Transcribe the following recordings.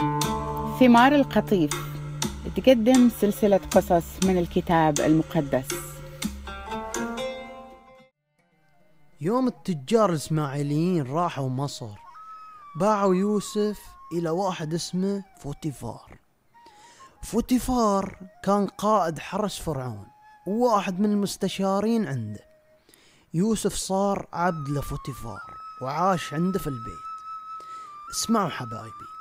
ثمار القطيف. تقدم سلسلة قصص من الكتاب المقدس. يوم التجار الإسماعيليين راحوا مصر باعوا يوسف إلى واحد اسمه فوتيفار. فوتيفار كان قائد حرس فرعون وواحد من المستشارين عنده. يوسف صار عبد لفوتيفار وعاش عنده في البيت. اسمعوا حبايبي.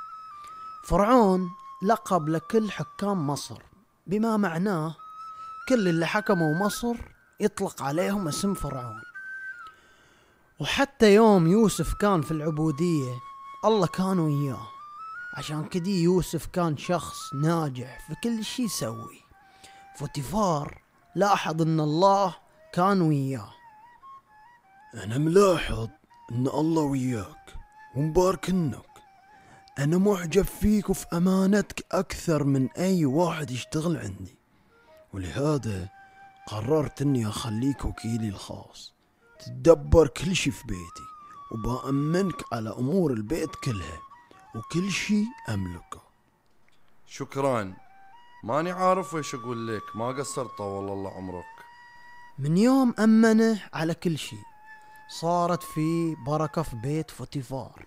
فرعون لقب لكل حكام مصر. بما معناه كل اللي حكموا مصر يطلق عليهم اسم فرعون. وحتى يوم يوسف كان في العبودية الله كان وياه. عشان كدي يوسف كان شخص ناجح في كل شي يسوي. فوتيفار لاحظ إن الله كان وياه. أنا ملاحظ إن الله وياك ومباركنك أنا معجب فيك وفي أمانتك أكثر من أي واحد يشتغل عندي. ولهذا قررت إني أخليك وكيلي الخاص. تدبر كل شي في بيتي وبأمنك على أمور البيت كلها وكل شي أملكه. شكرا. ماني عارف إيش أقول لك ما قصرت طول الله عمرك. من يوم أمنه على كل شي صارت في بركة في بيت فوتيفار.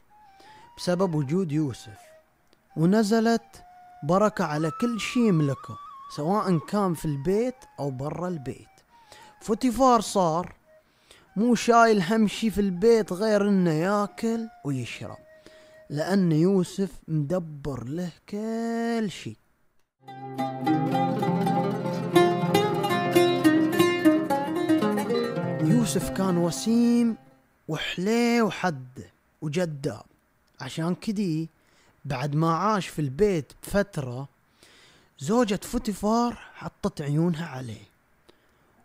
بسبب وجود يوسف. ونزلت بركة على كل شي يملكه سواء كان في البيت أو برا البيت. فوتيفار صار مو شايل هم شي في البيت غير إنه ياكل ويشرب لأن يوسف مدبر له كل شي. يوسف كان وسيم وحليه وحده وجذاب عشان كدي بعد ما عاش في البيت بفترة زوجة فوتيفار حطت عيونها عليه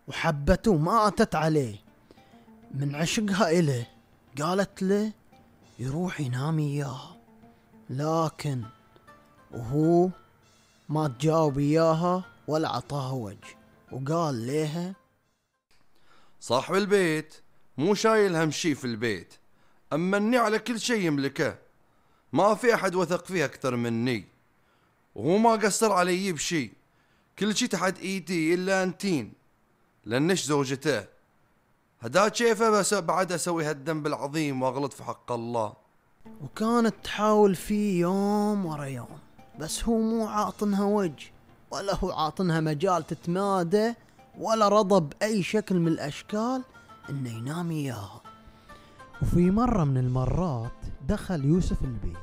وحبته ما أتت عليه. من عشقها إله قالت له يروح ينام إياها لكن وهو ما تجاوب إياها ولا عطاها وجه وقال ليها صاحب البيت مو شايل هم شي في البيت أمني على كل شي يملكه. ما في أحد وثق فيه أكثر مني. وهو ما قصر علي بشي. كل شي تحت إيدي إلا أنتين. لأنش زوجته. هدا كيفه بس بعد أسوي هالذنب العظيم وأغلط في حق الله. وكانت تحاول فيه يوم ورا يوم. بس هو مو عاطنها وجه. ولا هو عاطنها مجال تتمادى ولا رضى بأي شكل من الأشكال إنه ينام إياها. وفي مرة من المرات دخل يوسف البيت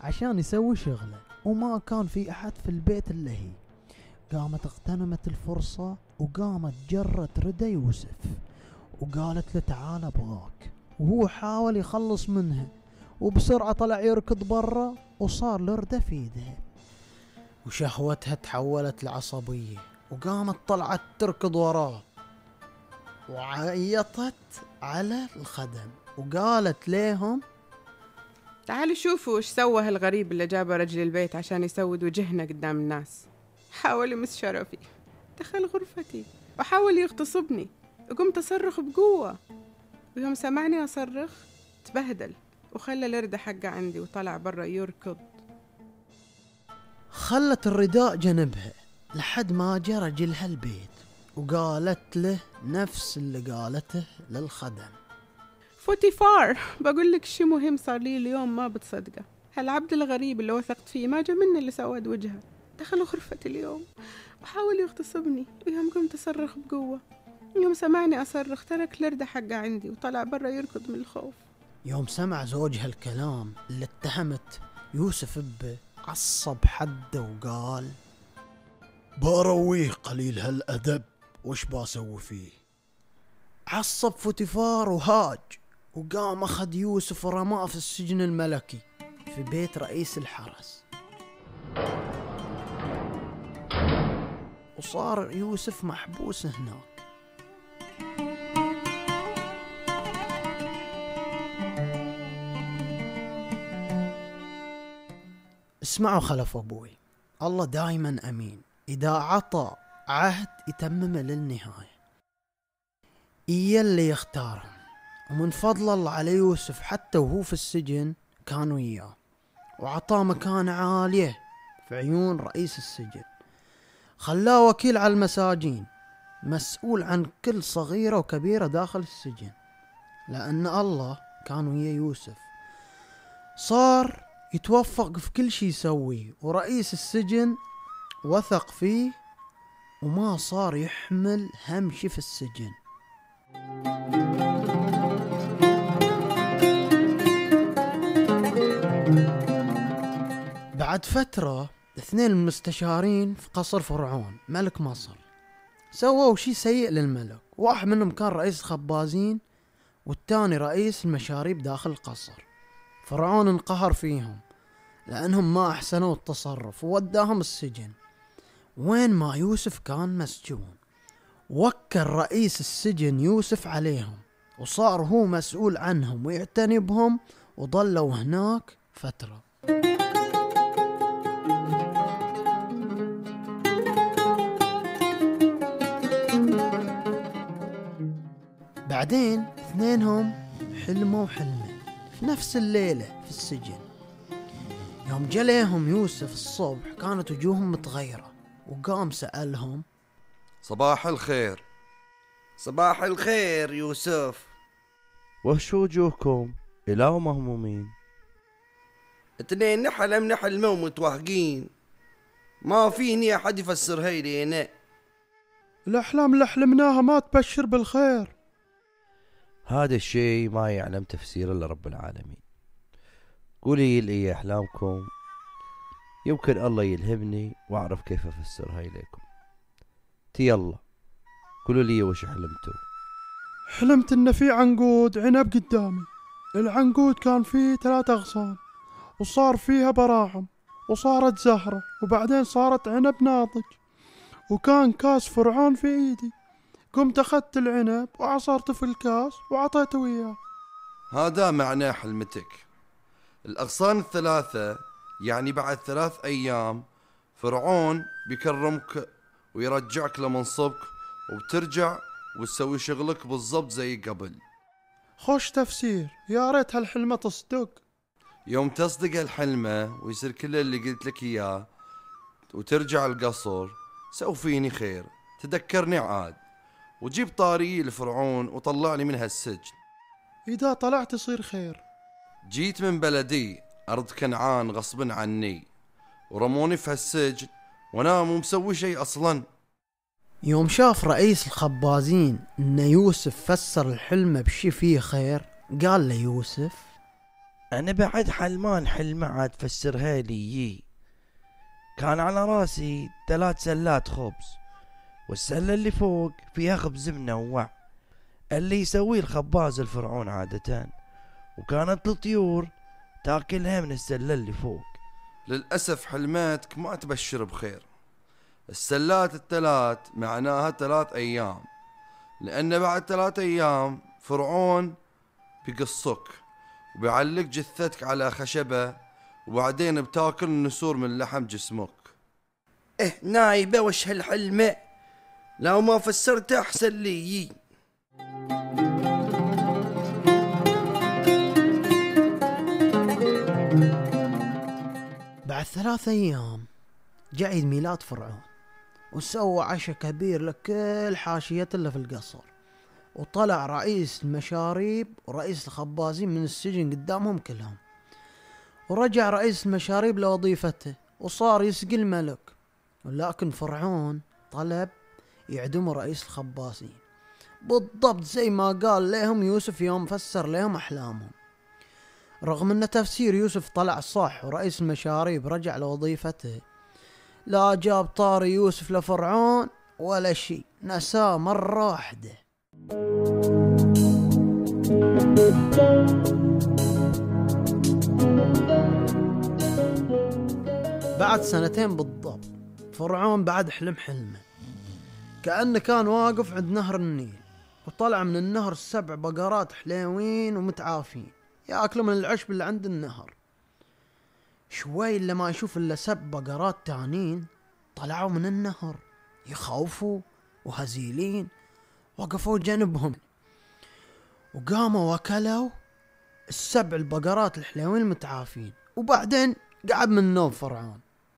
عشان يسوي شغلة وما كان في أحد في البيت إلا هي. قامت اغتنمت الفرصة وقامت جرت ردى يوسف وقالت له تعال أبغاك. وهو حاول يخلص منها وبسرعة طلع يركض برا وصار لردة في ايدها وشهوتها تحولت لعصبية وقامت طلعت تركض وراه وعيطت على الخدم. وقالت ليهم تعالوا شوفوا وش سوى هالغريب اللي جابه رجل البيت عشان يسود وجهنا قدام الناس. حاول يمس شرفي دخل غرفتي وحاول يغتصبني. وقمت أصرخ بقوة. ويوم سمعني أصرخ تبهدل وخلى الردة حقه عندي وطلع برا يركض. خلت الرداء جنبها لحد ما جا رجلها البيت وقالت له نفس اللي قالته للخدم. فوتيفار. بقول لك شي مهم صار لي اليوم ما بتصدقه. هالعبد الغريب اللي وثقت فيه ما جاني منه اللي سود وجهه؟ دخل غرفتي اليوم. وحاول يغتصبني ويوم قمت أصرخ بقوة. يوم سمعني أصرخ ترك الردا حقه عندي وطلع برا يركض من الخوف. يوم سمع زوجها الكلام اللي اتهمت يوسف به عصب حده وقال برويه قليل هالأدب وش بسوي فيه؟ عصب فوتيفار وهاج. وقام أخذ يوسف ورماه في السجن الملكي في بيت رئيس الحرس. وصار يوسف محبوس هناك. اسمعوا خلف أبوي. الله دائما أمين. إذا عطى عهد يتممه للنهاية. إيا اللي يختارهم. ومن فضل الله على يوسف حتى وهو في السجن كان وياه. وعطاه مكانة عالية في عيون رئيس السجن. خلاه وكيل على المساجين مسؤول عن كل صغيرة وكبيرة داخل السجن. لأن الله كان ويا يوسف. صار يتوفق في كل شي يسويه ورئيس السجن وثق فيه وما صار يحمل هم شي في السجن. بعد فترة اثنين المستشارين في قصر فرعون ملك مصر. سووا شي سيء للملك. واحد منهم كان رئيس الخبازين والتاني رئيس المشاريب داخل القصر. فرعون انقهر فيهم لأنهم ما أحسنوا التصرف ووداهم السجن. وين ما يوسف كان مسجون. وكل رئيس السجن يوسف عليهم وصار هو مسؤول عنهم ويعتني بهم وظلوا هناك فترة. بعدين اثنينهم حلموا حلمين في نفس الليلة في السجن. يوم جليهم يوسف الصبح كانت وجوههم متغيرة وقام سألهم صباح الخير. صباح الخير يوسف. وش وجوهكم؟ إلى مهمومين اثنين نحلم نحلمه ومتوهقين ما فيني أحد يفسر هاي لينا الأحلام اللي حلمناها ما تبشر بالخير. هذا الشيء ما يعلم تفسير إلا رب العالمين. قولي لي أحلامكم. يمكن الله يلهمني وأعرف كيف أفسرها إليكم. تي يلا قولوا لي وش حلمتوا. حلمت إن في عنقود عنب قدامي. العنقود كان فيه ثلاثة أغصان وصار فيها براعم وصارت زهرة وبعدين صارت عنب ناضج وكان كاس فرعون في إيدي. قمت أخذت العنب وعصرته في الكاس وعطيته إياه. هذا معناه حلمتك. الأغصان الثلاثة يعني بعد ثلاث أيام فرعون بيكرمك ويرجعك لمنصبك وبترجع وتسوي شغلك بالضبط زي قبل. خوش تفسير. يا ريت هالحلمة تصدق. يوم تصدق الحلمة ويصير كل اللي قلت لك إياه وترجع القصر سو فيني خير. تذكرني عاد. وجيب طاري لفرعون وطلعني من هالسجن إذا طلعت يصير خير. جيت من بلدي أرض كنعان غصبا عني. ورموني في هالسجن وأنا مو مسوي شيء أصلا. يوم شاف رئيس الخبازين إن يوسف فسر الحلم بشي فيه خير قال ليوسف أنا بعد حلمان حلمة عاد فسرها لي. يي. كان على راسي ثلاث سلات خبز. والسلة اللي فوق فيها خبز منوع اللي يسويه الخباز الفرعون عادة وكانت الطيور تاكلها من السلة اللي فوق. للأسف حلماتك ما تبشر بخير. السلات الثلاث معناها ثلاث أيام. لأن بعد ثلاث أيام فرعون بيقصك وبيعلق جثتك على خشبة وبعدين بتاكل النسور من لحم جسمك. آه نايبة وش هالحلمة؟ لو ما فسرتها أحسن لي. بعد ثلاث أيام جاء عيد ميلاد فرعون وسوى عشاء كبير لكل حاشيته اللي في القصر. وطلع رئيس المشاريب ورئيس الخبازين من السجن قدامهم كلهم. ورجع رئيس المشاريب لوظيفته وصار يسقي الملك. ولكن فرعون طلب يعدم رئيس الخبازين بالضبط زي ما قال لهم يوسف يوم فسر لهم أحلامهم. رغم أن تفسير يوسف طلع صح ورئيس المشاريب رجع لوظيفته لا جاب طاري يوسف لفرعون ولا شيء نساه مرة واحدة. بعد سنتين بالضبط فرعون بعد حلم حلمه. كأنه كان واقف عند نهر النيل وطلع من النهر سبع بقرات حليوين ومتعافين ياكلوا من العشب اللي عند النهر. شوي الا ما يشوف إلا سبع بقرات تانين طلعوا من النهر يخوفوا وهزيلين وقفوا جنبهم. وقاموا وكلوا السبع البقرات الحلوين المتعافين وبعدين قعد من النوم فرعون.